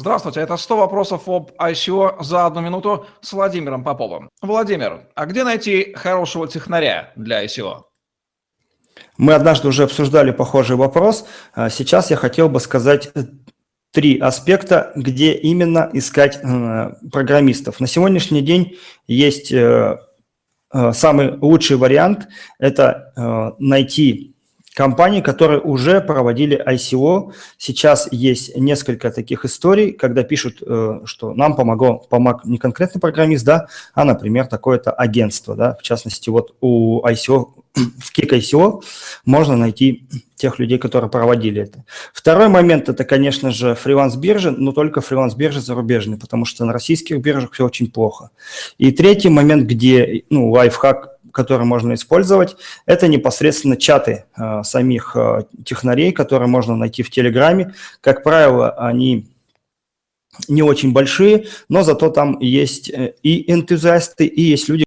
Здравствуйте, это 100 вопросов об ICO за одну минуту с Владимиром Поповым. Владимир, а где найти хорошего технаря для ICO? Мы однажды уже обсуждали похожий вопрос. А сейчас я хотел бы сказать э, три аспекта, где именно искать э, программистов. На сегодняшний день есть э, самый лучший вариант – это найти компании, которые уже проводили ICO. Сейчас есть несколько таких историй, когда пишут, э, что нам помогло, помог не конкретный программист, да, а, например, такое-то агентство. Да. В частности, вот у ICO, в Kick ICO можно найти тех людей, которые проводили это. Второй момент – это, конечно же, фриланс-биржи, но только фриланс-биржи зарубежные, потому что на российских биржах все очень плохо. И третий момент, где ну, лайфхак которые можно использовать, это непосредственно чаты э, самих э, технарей, которые можно найти в Телеграме. Как правило, они не очень большие, но зато там есть э, и энтузиасты, и есть люди,